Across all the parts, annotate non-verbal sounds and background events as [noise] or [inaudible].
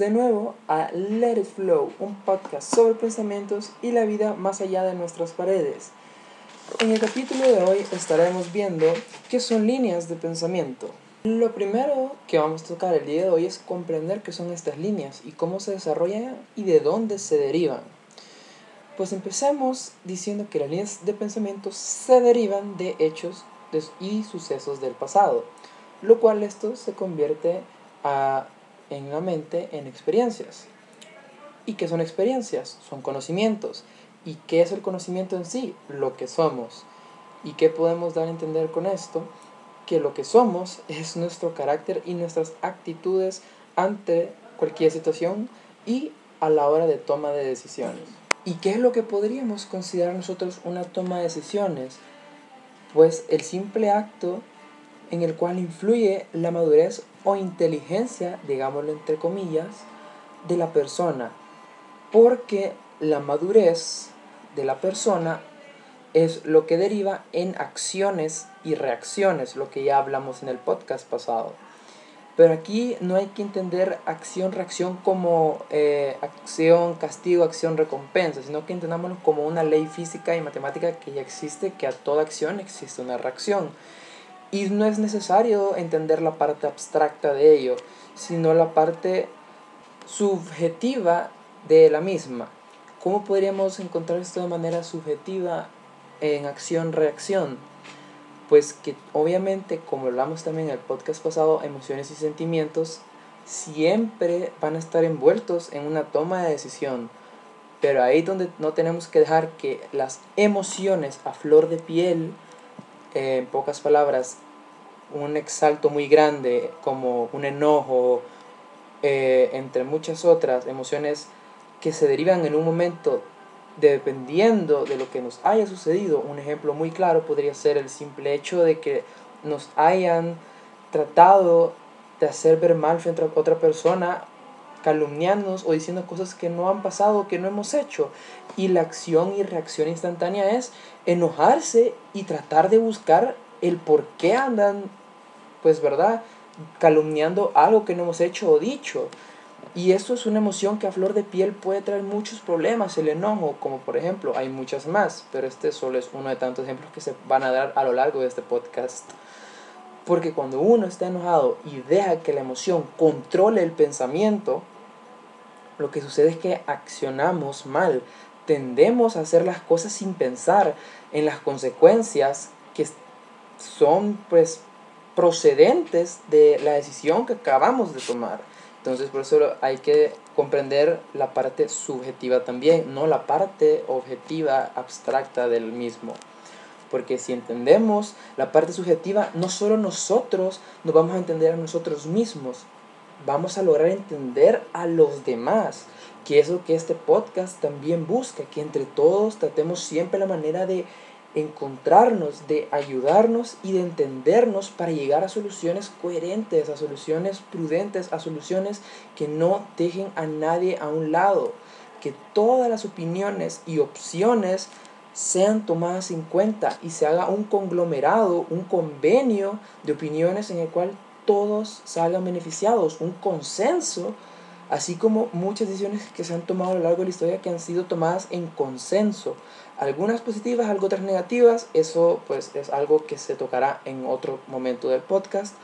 De nuevo a Let It Flow, un podcast sobre pensamientos y la vida más allá de nuestras paredes. En el capítulo de hoy estaremos viendo qué son líneas de pensamiento. Lo primero que vamos a tocar el día de hoy es comprender qué son estas líneas y cómo se desarrollan y de dónde se derivan. Pues empecemos diciendo que las líneas de pensamiento se derivan de hechos y sucesos del pasado, lo cual esto se convierte a en la mente en experiencias. ¿Y qué son experiencias? Son conocimientos. ¿Y qué es el conocimiento en sí? Lo que somos. ¿Y qué podemos dar a entender con esto? Que lo que somos [laughs] es nuestro carácter y nuestras actitudes ante cualquier situación y a la hora de toma de decisiones. ¿Y qué es lo que podríamos considerar nosotros una toma de decisiones? Pues el simple acto en el cual influye la madurez o inteligencia, digámoslo entre comillas, de la persona. Porque la madurez de la persona es lo que deriva en acciones y reacciones, lo que ya hablamos en el podcast pasado. Pero aquí no hay que entender acción-reacción como eh, acción, castigo, acción, recompensa, sino que entendámoslo como una ley física y matemática que ya existe, que a toda acción existe una reacción. Y no es necesario entender la parte abstracta de ello, sino la parte subjetiva de la misma. ¿Cómo podríamos encontrar esto de manera subjetiva en acción-reacción? Pues que obviamente, como hablamos también en el podcast pasado, emociones y sentimientos siempre van a estar envueltos en una toma de decisión. Pero ahí donde no tenemos que dejar que las emociones a flor de piel en pocas palabras, un exalto muy grande, como un enojo, eh, entre muchas otras emociones que se derivan en un momento dependiendo de lo que nos haya sucedido. Un ejemplo muy claro podría ser el simple hecho de que nos hayan tratado de hacer ver mal frente a otra persona calumniándonos o diciendo cosas que no han pasado, que no hemos hecho. Y la acción y reacción instantánea es enojarse y tratar de buscar el por qué andan, pues, ¿verdad? Calumniando algo que no hemos hecho o dicho. Y eso es una emoción que a flor de piel puede traer muchos problemas, el enojo, como por ejemplo, hay muchas más, pero este solo es uno de tantos ejemplos que se van a dar a lo largo de este podcast. Porque cuando uno está enojado y deja que la emoción controle el pensamiento, lo que sucede es que accionamos mal. Tendemos a hacer las cosas sin pensar en las consecuencias que son pues procedentes de la decisión que acabamos de tomar. Entonces por eso hay que comprender la parte subjetiva también, no la parte objetiva abstracta del mismo. Porque si entendemos la parte subjetiva, no solo nosotros nos vamos a entender a nosotros mismos, vamos a lograr entender a los demás. Que es lo que este podcast también busca, que entre todos tratemos siempre la manera de encontrarnos, de ayudarnos y de entendernos para llegar a soluciones coherentes, a soluciones prudentes, a soluciones que no dejen a nadie a un lado, que todas las opiniones y opciones sean tomadas en cuenta y se haga un conglomerado, un convenio de opiniones en el cual todos salgan beneficiados, un consenso, así como muchas decisiones que se han tomado a lo largo de la historia que han sido tomadas en consenso. Algunas positivas, otras negativas, eso pues es algo que se tocará en otro momento del podcast,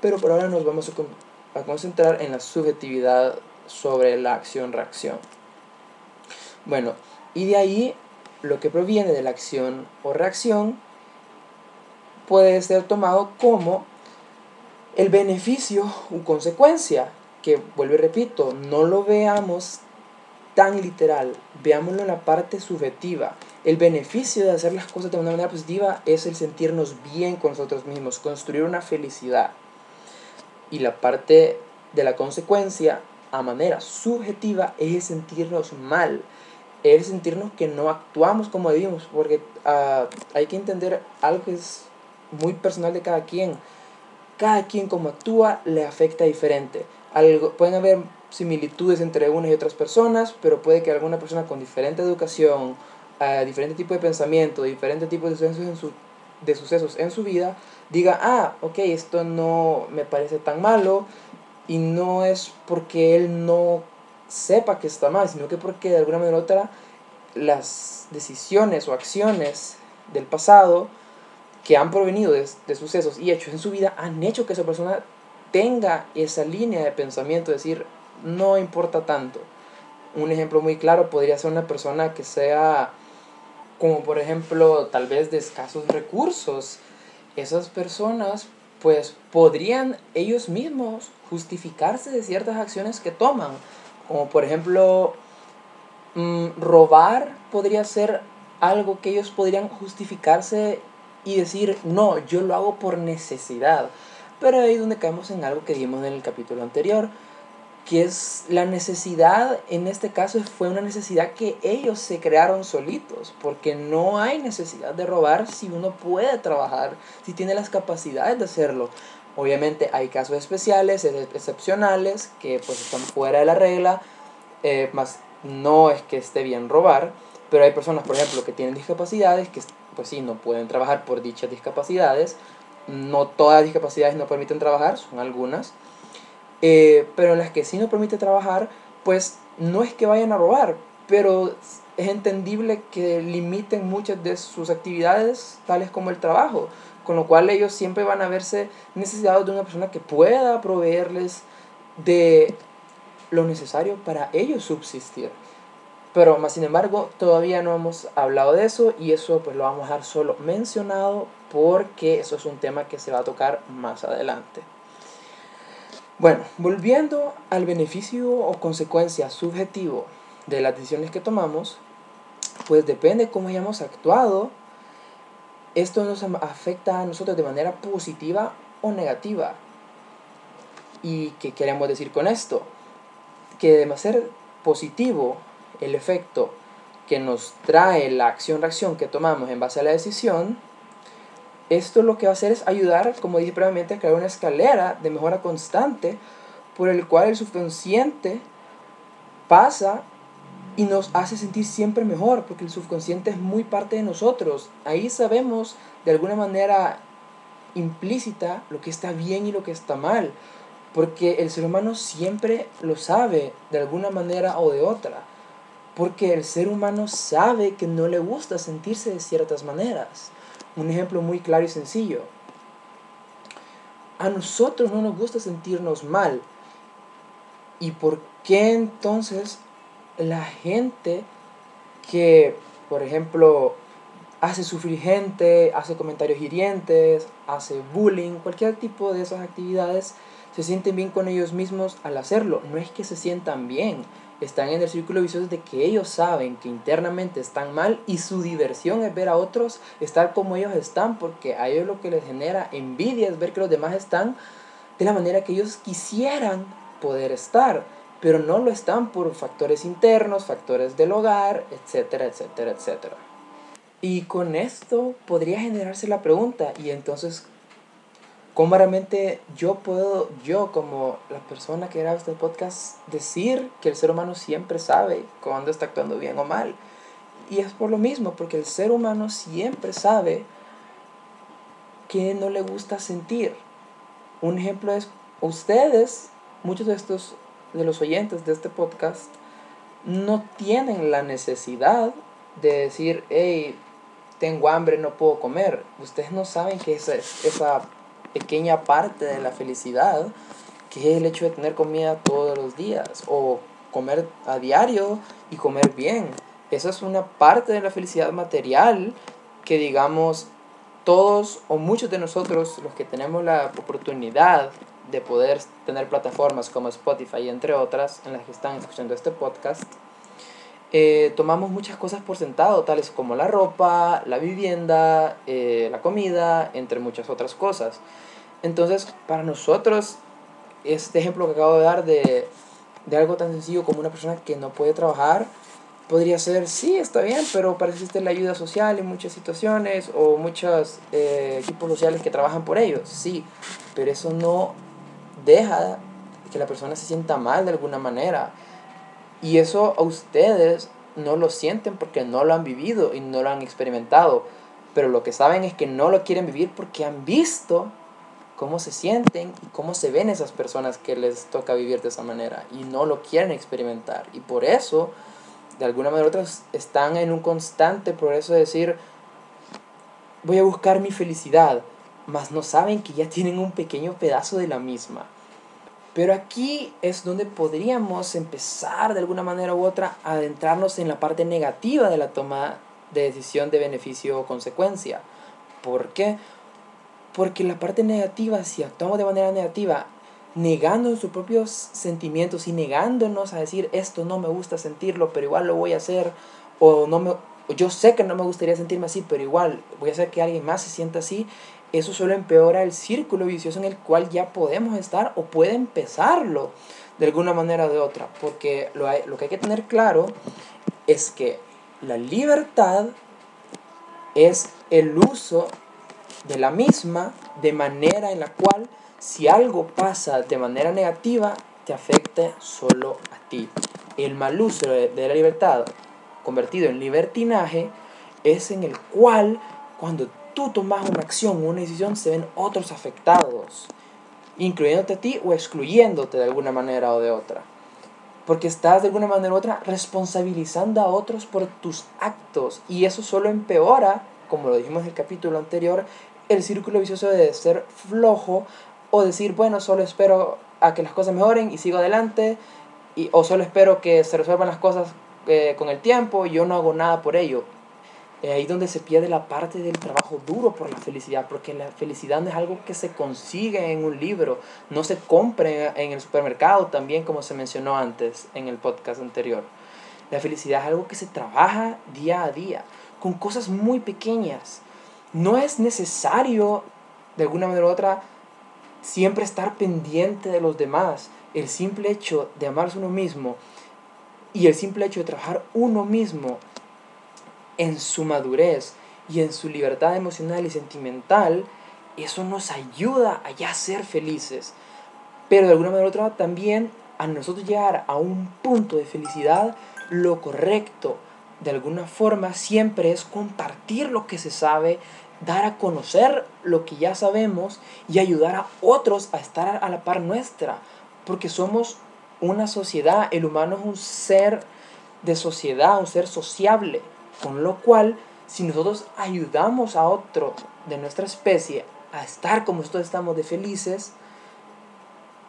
pero por ahora nos vamos a, a concentrar en la subjetividad sobre la acción-reacción. Bueno, y de ahí lo que proviene de la acción o reacción puede ser tomado como el beneficio o consecuencia, que vuelvo y repito, no lo veamos tan literal, veámoslo en la parte subjetiva. El beneficio de hacer las cosas de una manera positiva es el sentirnos bien con nosotros mismos, construir una felicidad. Y la parte de la consecuencia, a manera subjetiva, es sentirnos mal, es sentirnos que no actuamos como debimos, porque uh, hay que entender algo que es muy personal de cada quien. Cada quien como actúa le afecta diferente. Algo, pueden haber similitudes entre unas y otras personas, pero puede que alguna persona con diferente educación, uh, diferente tipo de pensamiento, diferente tipo de sucesos en su, de sucesos en su vida, diga, ah, ok, esto no me parece tan malo, Y no es porque él no sepa que está mal, sino que porque de alguna manera u otra las decisiones o acciones del pasado que han provenido de, de, sucesos y hechos en su vida han hecho que esa persona tenga esa línea de pensamiento, decir, no importa tanto. Un ejemplo muy claro podría ser una persona que sea, como por ejemplo, tal vez de escasos recursos. Esas personas pues podrían ellos mismos justificarse de ciertas acciones que toman. Como por ejemplo, mmm, robar podría ser algo que ellos podrían justificarse y decir, no, yo lo hago por necesidad. Pero ahí es donde caemos en algo que vimos en el capítulo anterior, que es la necesidad, en este caso fue una necesidad que ellos se crearon solitos, porque no hay necesidad de robar si uno puede trabajar, si tiene las capacidades de hacerlo. Obviamente hay casos especiales, excepcionales, que pues están fuera de la regla, eh, más no es que esté bien robar, pero hay personas, por ejemplo, que tienen discapacidades, que pues sí, no pueden trabajar por dichas discapacidades, no todas las discapacidades no permiten trabajar, son algunas, eh, pero en las que sí no permite trabajar, pues no es que vayan a robar, pero es entendible que limiten muchas de sus actividades, tales como el trabajo, con lo cual ellos siempre van a verse necesitados de una persona que pueda proveerles de lo necesario para ellos subsistir. Pero más sin embargo, todavía no hemos hablado de eso y eso pues lo vamos a dejar solo mencionado porque eso es un tema que se va a tocar más adelante. Bueno, volviendo al beneficio o consecuencia subjetivo de las decisiones que tomamos, pues depende cómo hayamos actuado, esto nos afecta a nosotros de manera positiva o negativa. ¿Y qué queremos decir con esto? Que debe ser positivo el efecto que nos trae la acción-reacción que tomamos en base a la decisión, esto lo que va a hacer es ayudar, como dije previamente, a crear una escalera de mejora constante por el cual el subconsciente pasa y nos hace sentir siempre mejor, porque el subconsciente es muy parte de nosotros. Ahí sabemos de alguna manera implícita lo que está bien y lo que está mal, porque el ser humano siempre lo sabe de alguna manera o de otra. Porque el ser humano sabe que no le gusta sentirse de ciertas maneras. Un ejemplo muy claro y sencillo. A nosotros no nos gusta sentirnos mal. ¿Y por qué entonces la gente que, por ejemplo, hace sufrir gente, hace comentarios hirientes, hace bullying, cualquier tipo de esas actividades, se sienten bien con ellos mismos al hacerlo? No es que se sientan bien, están en el círculo vicioso de que ellos saben que internamente están mal y su diversión es ver a otros estar como ellos están, porque a ellos lo que les genera envidia es ver que los demás están de la manera que ellos quisieran poder estar, pero no lo están por factores internos, factores del hogar, etcétera, etcétera, etcétera. Y con esto podría generarse la pregunta, ¿y entonces ¿Cómo realmente yo puedo, yo como la persona que graba este podcast, decir que el ser humano siempre sabe cuándo está actuando bien o mal? Y es por lo mismo, porque el ser humano siempre sabe que no le gusta sentir. Un ejemplo es, ustedes, muchos de estos, de los oyentes de este podcast, no tienen la necesidad de decir, hey, tengo hambre, no puedo comer. Ustedes no saben que esa, esa pequeña parte de la felicidad, que es el hecho de tener comida todos los días o comer a diario y comer bien. Esa es una parte de la felicidad material que digamos todos o muchos de nosotros, los que tenemos la oportunidad de poder tener plataformas como Spotify, entre otras, en las que están escuchando este podcast, eh, tomamos muchas cosas por sentado, tales como la ropa, la vivienda, eh, la comida, entre muchas otras cosas. Entonces, para nosotros, este ejemplo que acabo de dar de, de algo tan sencillo como una persona que no puede trabajar, podría ser, sí, está bien, pero para eso la ayuda social en muchas situaciones o muchos eh, equipos sociales que trabajan por ellos, sí, pero eso no deja que la persona se sienta mal de alguna manera. Y eso a ustedes no lo sienten porque no lo han vivido y no lo han experimentado. Pero lo que saben es que no lo quieren vivir porque han visto cómo se sienten y cómo se ven esas personas que les toca vivir de esa manera y no lo quieren experimentar. Y por eso, de alguna manera u otra, están en un constante progreso de decir, voy a buscar mi felicidad, mas no saben que ya tienen un pequeño pedazo de la misma. Pero aquí es donde podríamos empezar de alguna manera u otra a adentrarnos en la parte negativa de la toma de decisión de beneficio o consecuencia. ¿Por qué? Porque la parte negativa, si actuamos de manera negativa, negando nuestros propios sentimientos y negándonos a decir esto no me gusta sentirlo, pero igual lo voy a hacer, o no me, yo sé que no me gustaría sentirme así, pero igual voy a hacer que alguien más se sienta así, eso solo empeora el círculo vicioso en el cual ya podemos estar o puede empezarlo de alguna manera o de otra. Porque lo, lo que hay que tener claro es que la libertad es el uso de la misma de manera en la cual si algo pasa de manera negativa, te afecte solo a ti. El mal uso de la libertad convertido en libertinaje es en el cual cuando tú tomas una acción o una decisión, se ven otros afectados, incluyéndote a ti o excluyéndote de alguna manera o de otra. Porque estás de alguna manera u otra responsabilizando a otros por tus actos y eso solo empeora, como lo dijimos en el capítulo anterior, el círculo vicioso de ser flojo o decir, bueno, solo espero a que las cosas mejoren y sigo adelante, y, o solo espero que se resuelvan las cosas eh, con el tiempo y yo no hago nada por ello. Eh, ahí donde se pierde la parte del trabajo duro por la felicidad, porque la felicidad no es algo que se consigue en un libro, no se compra en el supermercado también como se mencionó antes en el podcast anterior. La felicidad es algo que se trabaja día a día, con cosas muy pequeñas. No es necesario, de alguna manera u otra, siempre estar pendiente de los demás. El simple hecho de amarse uno mismo y el simple hecho de trabajar uno mismo en su madurez y en su libertad emocional y sentimental, eso nos ayuda a ya ser felices. Pero de alguna manera u otra también a nosotros llegar a un punto de felicidad, lo correcto de alguna forma siempre es compartir lo que se sabe, dar a conocer lo que ya sabemos y ayudar a otros a estar a la par nuestra, porque somos una sociedad, el humano es un ser de sociedad, un ser sociable. Con lo cual, si nosotros ayudamos a otro de nuestra especie a estar como nosotros estamos de felices,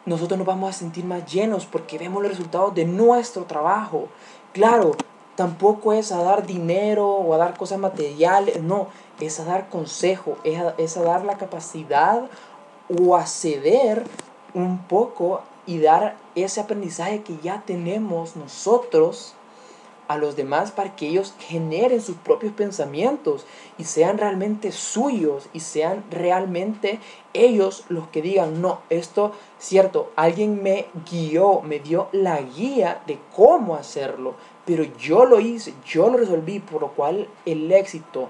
nosotros nos vamos a sentir más llenos porque vemos los resultados de nuestro trabajo. Claro, tampoco es a dar dinero o a dar cosas materiales, no, es a dar consejo, es a, es a dar la capacidad o a ceder un poco y dar ese aprendizaje que ya tenemos nosotros a los demás para que ellos generen sus propios pensamientos y sean realmente suyos y sean realmente ellos los que digan, no, esto, cierto, alguien me guió, me dio la guía de cómo hacerlo, pero yo lo hice, yo lo resolví, por lo cual el éxito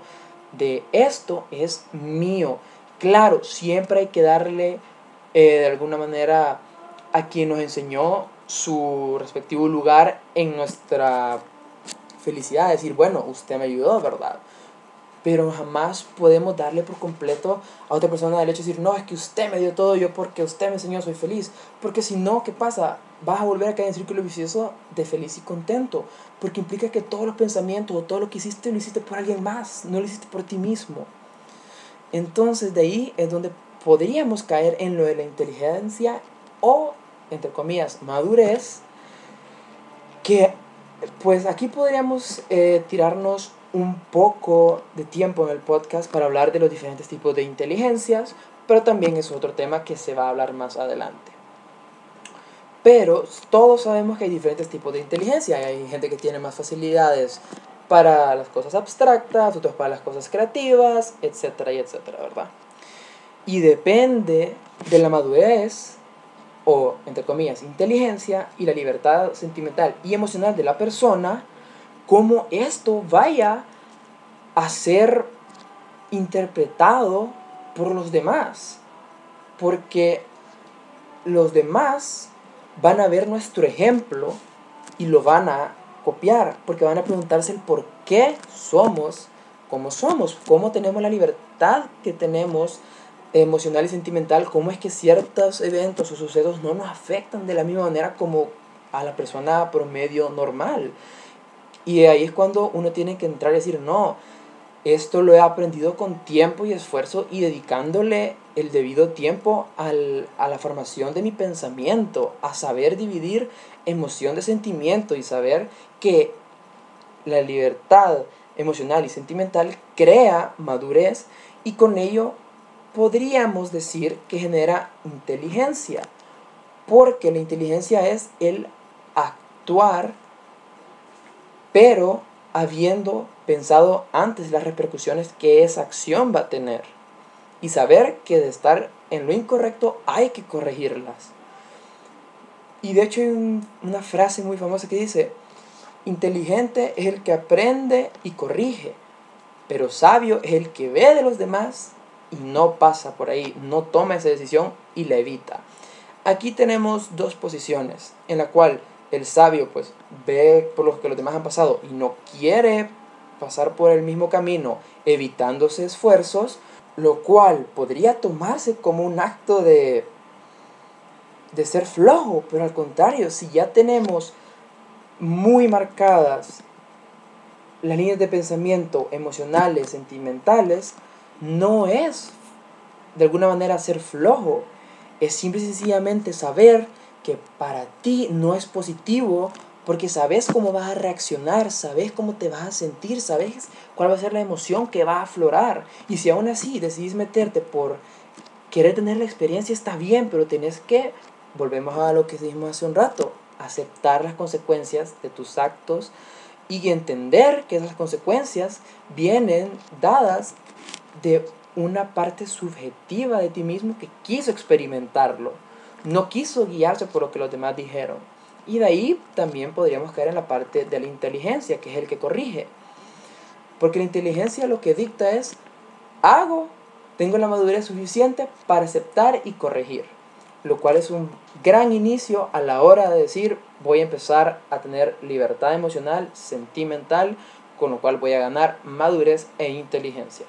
de esto es mío. Claro, siempre hay que darle eh, de alguna manera a quien nos enseñó su respectivo lugar en nuestra felicidad, decir, bueno, usted me ayudó, ¿verdad? Pero jamás podemos darle por completo a otra persona el hecho de decir, no, es que usted me dio todo, yo porque usted me enseñó soy feliz. Porque si no, ¿qué pasa? Vas a volver a caer en círculo vicioso de feliz y contento. Porque implica que todos los pensamientos o todo lo que hiciste lo hiciste por alguien más, no lo hiciste por ti mismo. Entonces de ahí es donde podríamos caer en lo de la inteligencia o, entre comillas, madurez, que pues aquí podríamos eh, tirarnos un poco de tiempo en el podcast para hablar de los diferentes tipos de inteligencias, pero también es otro tema que se va a hablar más adelante. Pero todos sabemos que hay diferentes tipos de inteligencia. Hay gente que tiene más facilidades para las cosas abstractas, otros para las cosas creativas, etcétera y etcétera, ¿verdad? Y depende de la madurez o, entre comillas, inteligencia y la libertad sentimental y emocional de la persona, cómo esto vaya a ser interpretado por los demás. Porque los demás van a ver nuestro ejemplo y lo van a copiar, porque van a preguntarse el por qué somos como somos, cómo tenemos la libertad que tenemos emocional y sentimental, cómo es que ciertos eventos o sucesos no nos afectan de la misma manera como a la persona promedio normal. Y ahí es cuando uno tiene que entrar y decir, no, esto lo he aprendido con tiempo y esfuerzo y dedicándole el debido tiempo al, a la formación de mi pensamiento, a saber dividir emoción de sentimiento y saber que la libertad emocional y sentimental crea madurez y con ello podríamos decir que genera inteligencia, porque la inteligencia es el actuar, pero habiendo pensado antes las repercusiones que esa acción va a tener y saber que de estar en lo incorrecto hay que corregirlas. Y de hecho hay una frase muy famosa que dice, inteligente es el que aprende y corrige, pero sabio es el que ve de los demás y no pasa por ahí, no toma esa decisión y la evita. Aquí tenemos dos posiciones en la cual el sabio pues ve por lo que los demás han pasado y no quiere pasar por el mismo camino evitándose esfuerzos, lo cual podría tomarse como un acto de de ser flojo, pero al contrario, si ya tenemos muy marcadas las líneas de pensamiento emocionales, sentimentales, no es de alguna manera ser flojo, es simple y sencillamente saber que para ti no es positivo porque sabes cómo vas a reaccionar, sabes cómo te vas a sentir, sabes cuál va a ser la emoción que va a aflorar. Y si aún así decidís meterte por querer tener la experiencia, está bien, pero tienes que, volvemos a lo que dijimos hace un rato, aceptar las consecuencias de tus actos y entender que esas consecuencias vienen dadas de una parte subjetiva de ti mismo que quiso experimentarlo, no quiso guiarse por lo que los demás dijeron. Y de ahí también podríamos caer en la parte de la inteligencia, que es el que corrige. Porque la inteligencia lo que dicta es, hago, tengo la madurez suficiente para aceptar y corregir. Lo cual es un gran inicio a la hora de decir, voy a empezar a tener libertad emocional, sentimental, con lo cual voy a ganar madurez e inteligencia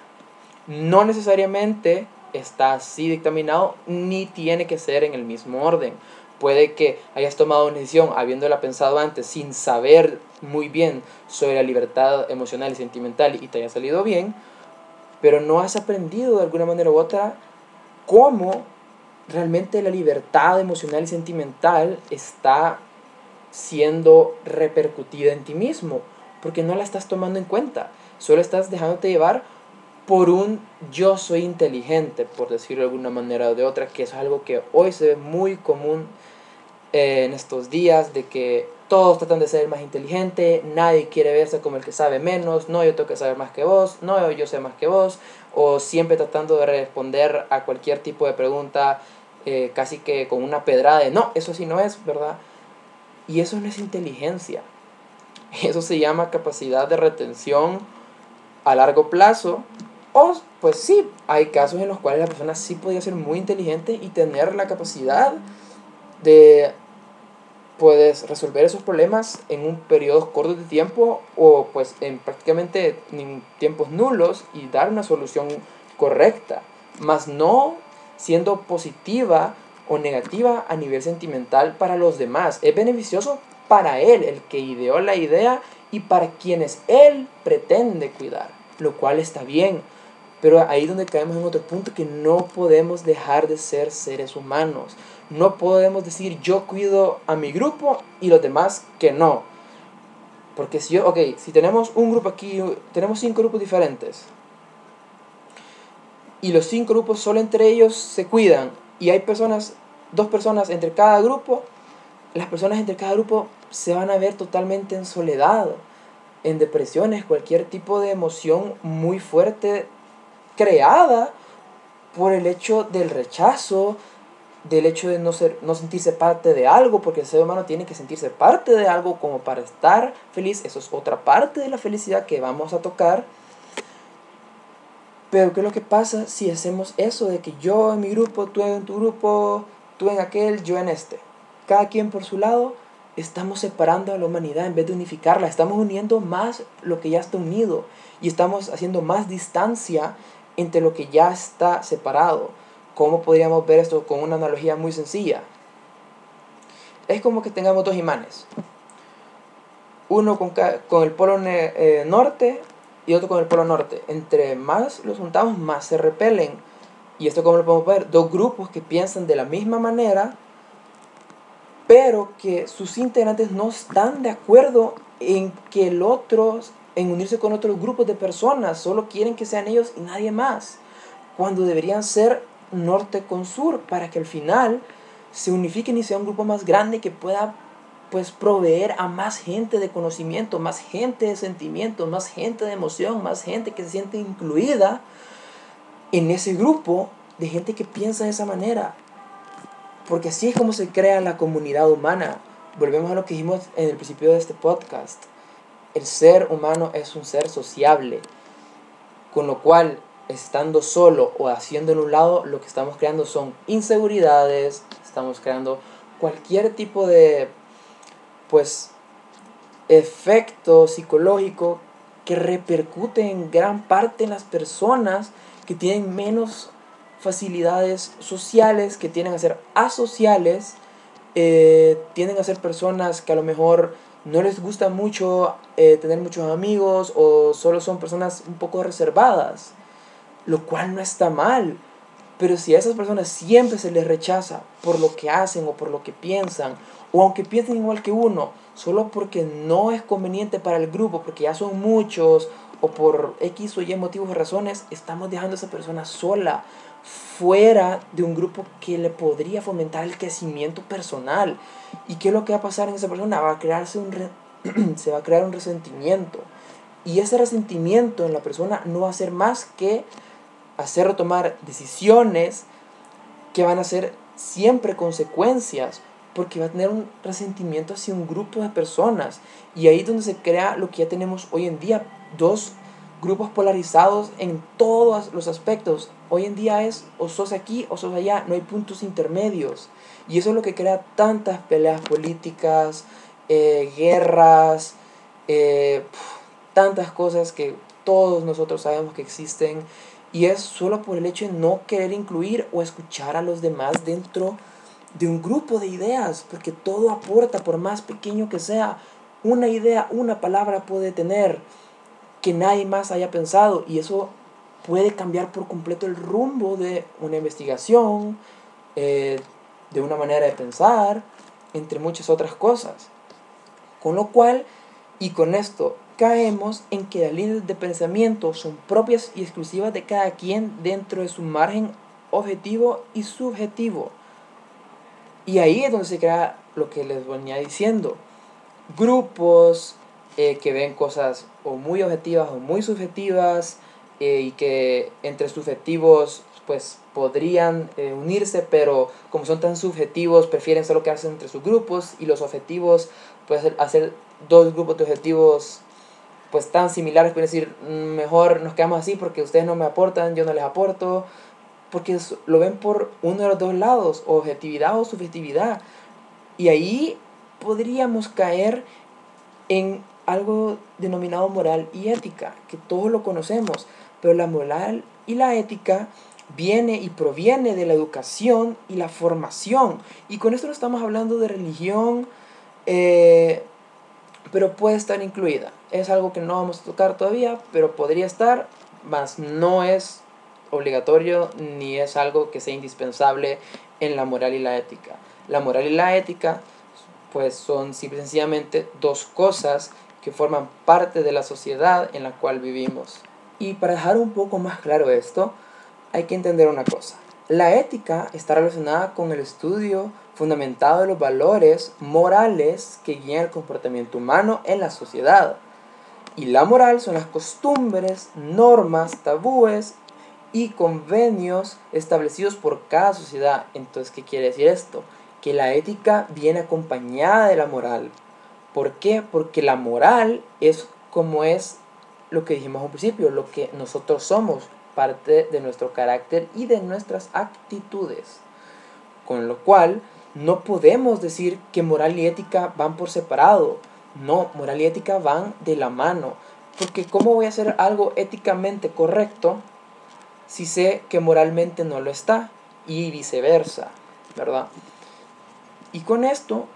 no necesariamente está así dictaminado ni tiene que ser en el mismo orden. Puede que hayas tomado una decisión habiéndola pensado antes sin saber muy bien sobre la libertad emocional y sentimental y te haya salido bien, pero no has aprendido de alguna manera u otra cómo realmente la libertad emocional y sentimental está siendo repercutida en ti mismo, porque no la estás tomando en cuenta, solo estás dejándote llevar por un yo soy inteligente, por decirlo de alguna manera o de otra, que es algo que hoy se ve muy común eh, en estos días, de que todos tratan de ser más inteligente, nadie quiere verse como el que sabe menos, no yo tengo que saber más que vos, no yo sé más que vos, o siempre tratando de responder a cualquier tipo de pregunta eh, casi que con una pedrada de no, eso sí no es, ¿verdad? Y eso no es inteligencia, eso se llama capacidad de retención a largo plazo o, pues sí, hay casos en los cuales la persona sí podía ser muy inteligente y tener la capacidad de puedes resolver esos problemas en un periodo corto de tiempo o pues en prácticamente tiempos nulos y dar una solución correcta, más no siendo positiva o negativa a nivel sentimental para los demás. Es beneficioso para él, el que ideó la idea y para quienes él pretende cuidar, lo cual está bien. Pero ahí donde caemos en otro punto que no podemos dejar de ser seres humanos. No podemos decir yo cuido a mi grupo y los demás que no. Porque si yo, ok, si tenemos un grupo aquí, tenemos cinco grupos diferentes. Y los cinco grupos solo entre ellos se cuidan. Y hay personas, dos personas entre cada grupo. Las personas entre cada grupo se van a ver totalmente en soledad, en depresiones, cualquier tipo de emoción muy fuerte creada por el hecho del rechazo, del hecho de no, ser, no sentirse parte de algo, porque el ser humano tiene que sentirse parte de algo como para estar feliz. Eso es otra parte de la felicidad que vamos a tocar. Pero ¿qué es lo que pasa si hacemos eso de que yo en mi grupo, tú en tu grupo, tú en aquel, yo en este? Cada quien por su lado, estamos separando a la humanidad en vez de unificarla. Estamos uniendo más lo que ya está unido y estamos haciendo más distancia entre lo que ya está separado. ¿Cómo podríamos ver esto con una analogía muy sencilla? Es como que tengamos dos imanes. Uno con, con el polo eh, norte y otro con el polo norte. Entre más los juntamos, más se repelen. Y esto como lo podemos ver, dos grupos que piensan de la misma manera, pero que sus integrantes no están de acuerdo en que el otro, en unirse con otros grupos de personas, solo quieren que sean ellos y nadie más, cuando deberían ser norte con sur, para que al final se unifiquen y sea un grupo más grande que pueda pues proveer a más gente de conocimiento, más gente de sentimiento, más gente de emoción, más gente que se siente incluida en ese grupo de gente que piensa de esa manera. Porque así es como se crea la comunidad humana. Volvemos a lo que dijimos en el principio de este podcast. El ser humano es un ser sociable, con lo cual estando solo o haciendo en un lado, lo que estamos creando son inseguridades, estamos creando cualquier tipo de pues efecto psicológico que repercute en gran parte en las personas que tienen menos facilidades sociales, que tienen a ser asociales, eh, tienden a ser personas que a lo mejor no les gusta mucho eh, tener muchos amigos o solo son personas un poco reservadas, lo cual no está mal. Pero si a esas personas siempre se les rechaza por lo que hacen o por lo que piensan, o aunque piensen igual que uno, solo porque no es conveniente para el grupo, porque ya son muchos, o por X o Y motivos o razones, estamos dejando a esa persona sola, fuera de un grupo que le podría fomentar el crecimiento personal. ¿Y qué es lo que va a pasar en esa persona? Va a crearse un [clears throat] se va a crear un resentimiento. Y ese resentimiento en la persona no va a ser más que hacer tomar decisiones que van a ser siempre consecuencias, porque va a tener un resentimiento hacia un grupo de personas. Y ahí es donde se crea lo que ya tenemos hoy en día, dos grupos polarizados en todos los aspectos. Hoy en día es o sos aquí o sos allá, no hay puntos intermedios. Y eso es lo que crea tantas peleas políticas, eh, guerras, eh, tantas cosas que todos nosotros sabemos que existen y es solo por el hecho de no querer incluir o escuchar a los demás dentro de un grupo de ideas, porque todo aporta, por más pequeño que sea, una idea, una palabra puede tener que nadie más haya pensado y eso puede cambiar por completo el rumbo de una investigación, eh, de una manera de pensar, entre muchas otras cosas. Con lo cual, y con esto caemos en que las líneas de pensamiento son propias y exclusivas de cada quien dentro de su margen objetivo y subjetivo. Y ahí es donde se crea lo que les venía diciendo. Grupos eh, que ven cosas o muy objetivas o muy subjetivas eh, y que entre subjetivos pues podrían eh, unirse, pero como son tan subjetivos prefieren solo quedarse entre sus grupos y los objetivos pues hacer dos grupos de objetivos pues tan similares, pueden decir, mm, mejor nos quedamos así porque ustedes no me aportan, yo no les aporto, porque lo ven por uno de los dos lados, objetividad o subjetividad. Y ahí podríamos caer en algo denominado moral y ética, que todos lo conocemos, pero la moral y la ética viene y proviene de la educación y la formación. Y con esto no estamos hablando de religión, eh, pero puede estar incluida. Es algo que no vamos a tocar todavía, pero podría estar, más no es obligatorio ni es algo que sea indispensable en la moral y la ética. La moral y la ética pues son simple y sencillamente dos cosas que forman parte de la sociedad en la cual vivimos. Y para dejar un poco más claro esto, hay que entender una cosa. La ética está relacionada con el estudio fundamentado de los valores morales que guían el comportamiento humano en la sociedad. Y la moral son las costumbres, normas, tabúes y convenios establecidos por cada sociedad. Entonces, ¿qué quiere decir esto? Que la ética viene acompañada de la moral. ¿Por qué? Porque la moral es como es lo que dijimos al principio, lo que nosotros somos, parte de nuestro carácter y de nuestras actitudes. Con lo cual, no podemos decir que moral y ética van por separado. No, moral y ética van de la mano. Porque ¿cómo voy a hacer algo éticamente correcto si sé que moralmente no lo está? y viceversa, ¿verdad? Y con esto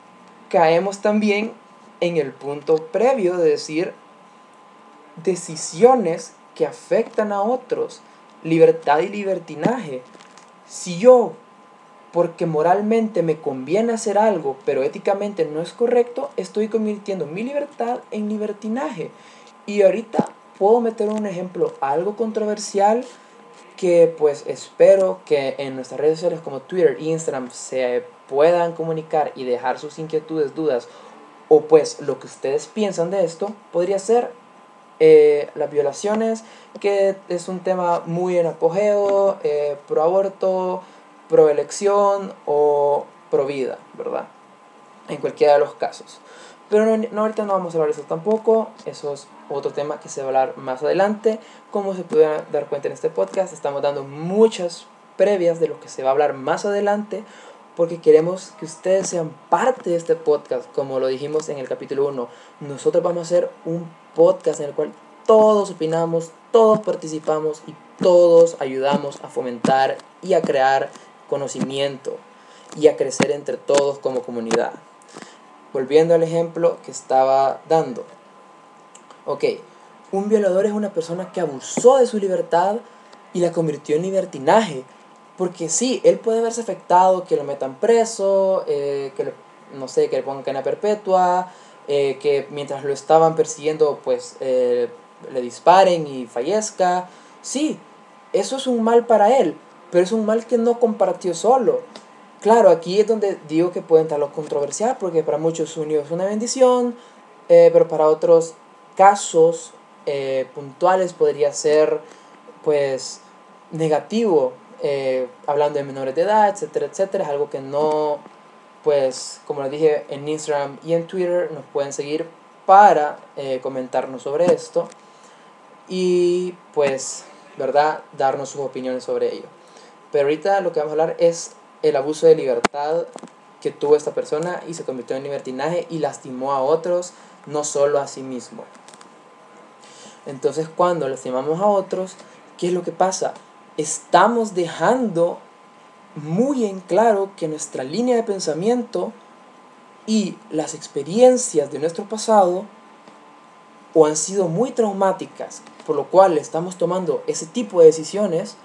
caemos también en el punto previo de decir decisiones que afectan a otros, libertad y libertinaje. Si yo, porque moralmente me conviene hacer algo, pero éticamente no es correcto, estoy convirtiendo mi libertad en libertinaje. Y ahorita puedo meter un ejemplo algo controversial que pues espero que en nuestras redes sociales como Twitter e Instagram se puedan comunicar y dejar sus inquietudes, dudas o pues lo que ustedes piensan de esto podría ser eh, las violaciones, que es un tema muy en apogeo, eh, pro aborto, pro elección o pro vida, ¿verdad? En cualquiera de los casos. Pero no, ahorita no vamos a hablar de eso tampoco, eso es otro tema que se va a hablar más adelante. Como se pueden dar cuenta en este podcast, estamos dando muchas previas de lo que se va a hablar más adelante, porque queremos que ustedes sean parte de este podcast, como lo dijimos en el capítulo 1. Nosotros vamos a hacer un podcast en el cual todos opinamos, todos participamos y todos ayudamos a fomentar y a crear conocimiento y a crecer entre todos como comunidad. Volviendo al ejemplo que estaba dando. Ok, un violador es una persona que abusó de su libertad y la convirtió en libertinaje porque sí, él puede verse afectado, que lo metan preso, eh, que no sé, que le pongan cadena perpetua, eh, que mientras lo estaban persiguiendo, pues eh, le disparen y fallezca. Sí, eso es un mal para él, pero es un mal que no compartió solo. Claro, aquí es donde digo que puede entrar lo controversial, porque para muchos unidos es una bendición, pero para otros casos puntuales podría ser, pues, negativo eh, hablando de menores de edad, etcétera, etcétera. Es algo que no, pues, como les dije, en Instagram y en Twitter nos pueden seguir para eh, comentarnos sobre esto y, pues, ¿verdad? Darnos sus opiniones sobre ello. Pero ahorita lo que vamos a hablar es el abuso de libertad que tuvo esta persona y se convirtió en libertinaje y lastimó a otros, no solo a sí mismo. Entonces, cuando lastimamos a otros, ¿qué es lo que pasa? Estamos dejando muy en claro que nuestra línea de pensamiento y las experiencias de nuestro pasado o han sido muy traumáticas, por lo cual estamos tomando ese tipo de decisiones,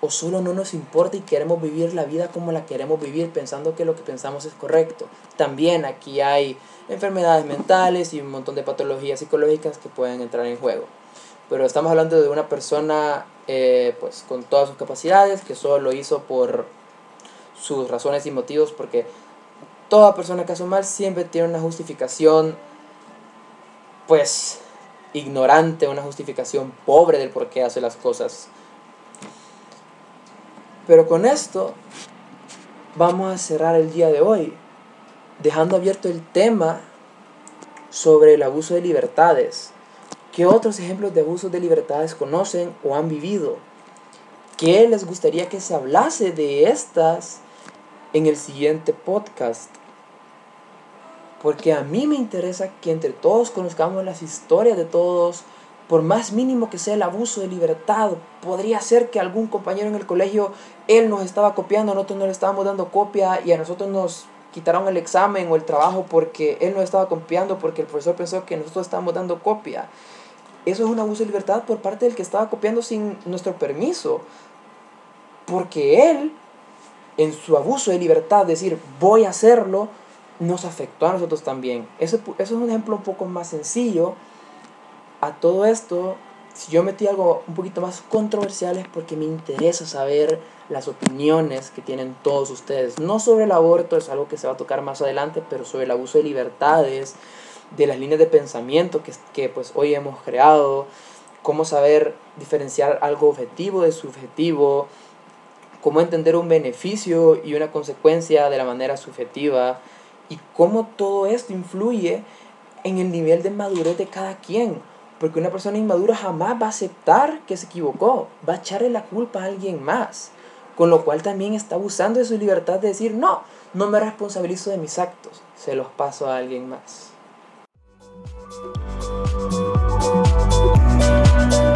o solo no nos importa y queremos vivir la vida como la queremos vivir pensando que lo que pensamos es correcto. También aquí hay enfermedades mentales y un montón de patologías psicológicas que pueden entrar en juego. Pero estamos hablando de una persona eh, pues con todas sus capacidades, que solo lo hizo por sus razones y motivos, porque toda persona que hace mal siempre tiene una justificación, pues, ignorante, una justificación pobre del por qué hace las cosas. Pero con esto vamos a cerrar el día de hoy, dejando abierto el tema sobre el abuso de libertades. ¿Qué otros ejemplos de abusos de libertades conocen o han vivido? ¿Qué les gustaría que se hablase de estas en el siguiente podcast? Porque a mí me interesa que entre todos conozcamos las historias de todos, por más mínimo que sea el abuso de libertad. Podría ser que algún compañero en el colegio, él nos estaba copiando, nosotros no le estábamos dando copia y a nosotros nos quitaron el examen o el trabajo porque él nos estaba copiando porque el profesor pensó que nosotros estábamos dando copia eso es un abuso de libertad por parte del que estaba copiando sin nuestro permiso. Porque él, en su abuso de libertad, decir voy a hacerlo, nos afectó a nosotros también. Eso, eso es un ejemplo un poco más sencillo. A todo esto, si yo metí algo un poquito más controversial es porque me interesa saber las opiniones que tienen todos ustedes. No sobre el aborto, es algo que se va a tocar más adelante, pero sobre el abuso de libertades, de las líneas de pensamiento que, que pues hoy hemos creado, cómo saber diferenciar algo objetivo de subjetivo, cómo entender un beneficio y una consecuencia de la manera subjetiva y cómo todo esto influye en el nivel de madurez de cada quien. Porque una persona inmadura jamás va a aceptar que se equivocó, va a echarle la culpa a alguien más. Con lo cual también está abusando de su libertad de decir, no, no me responsabilizo de mis actos, se los paso a alguien más. Bye.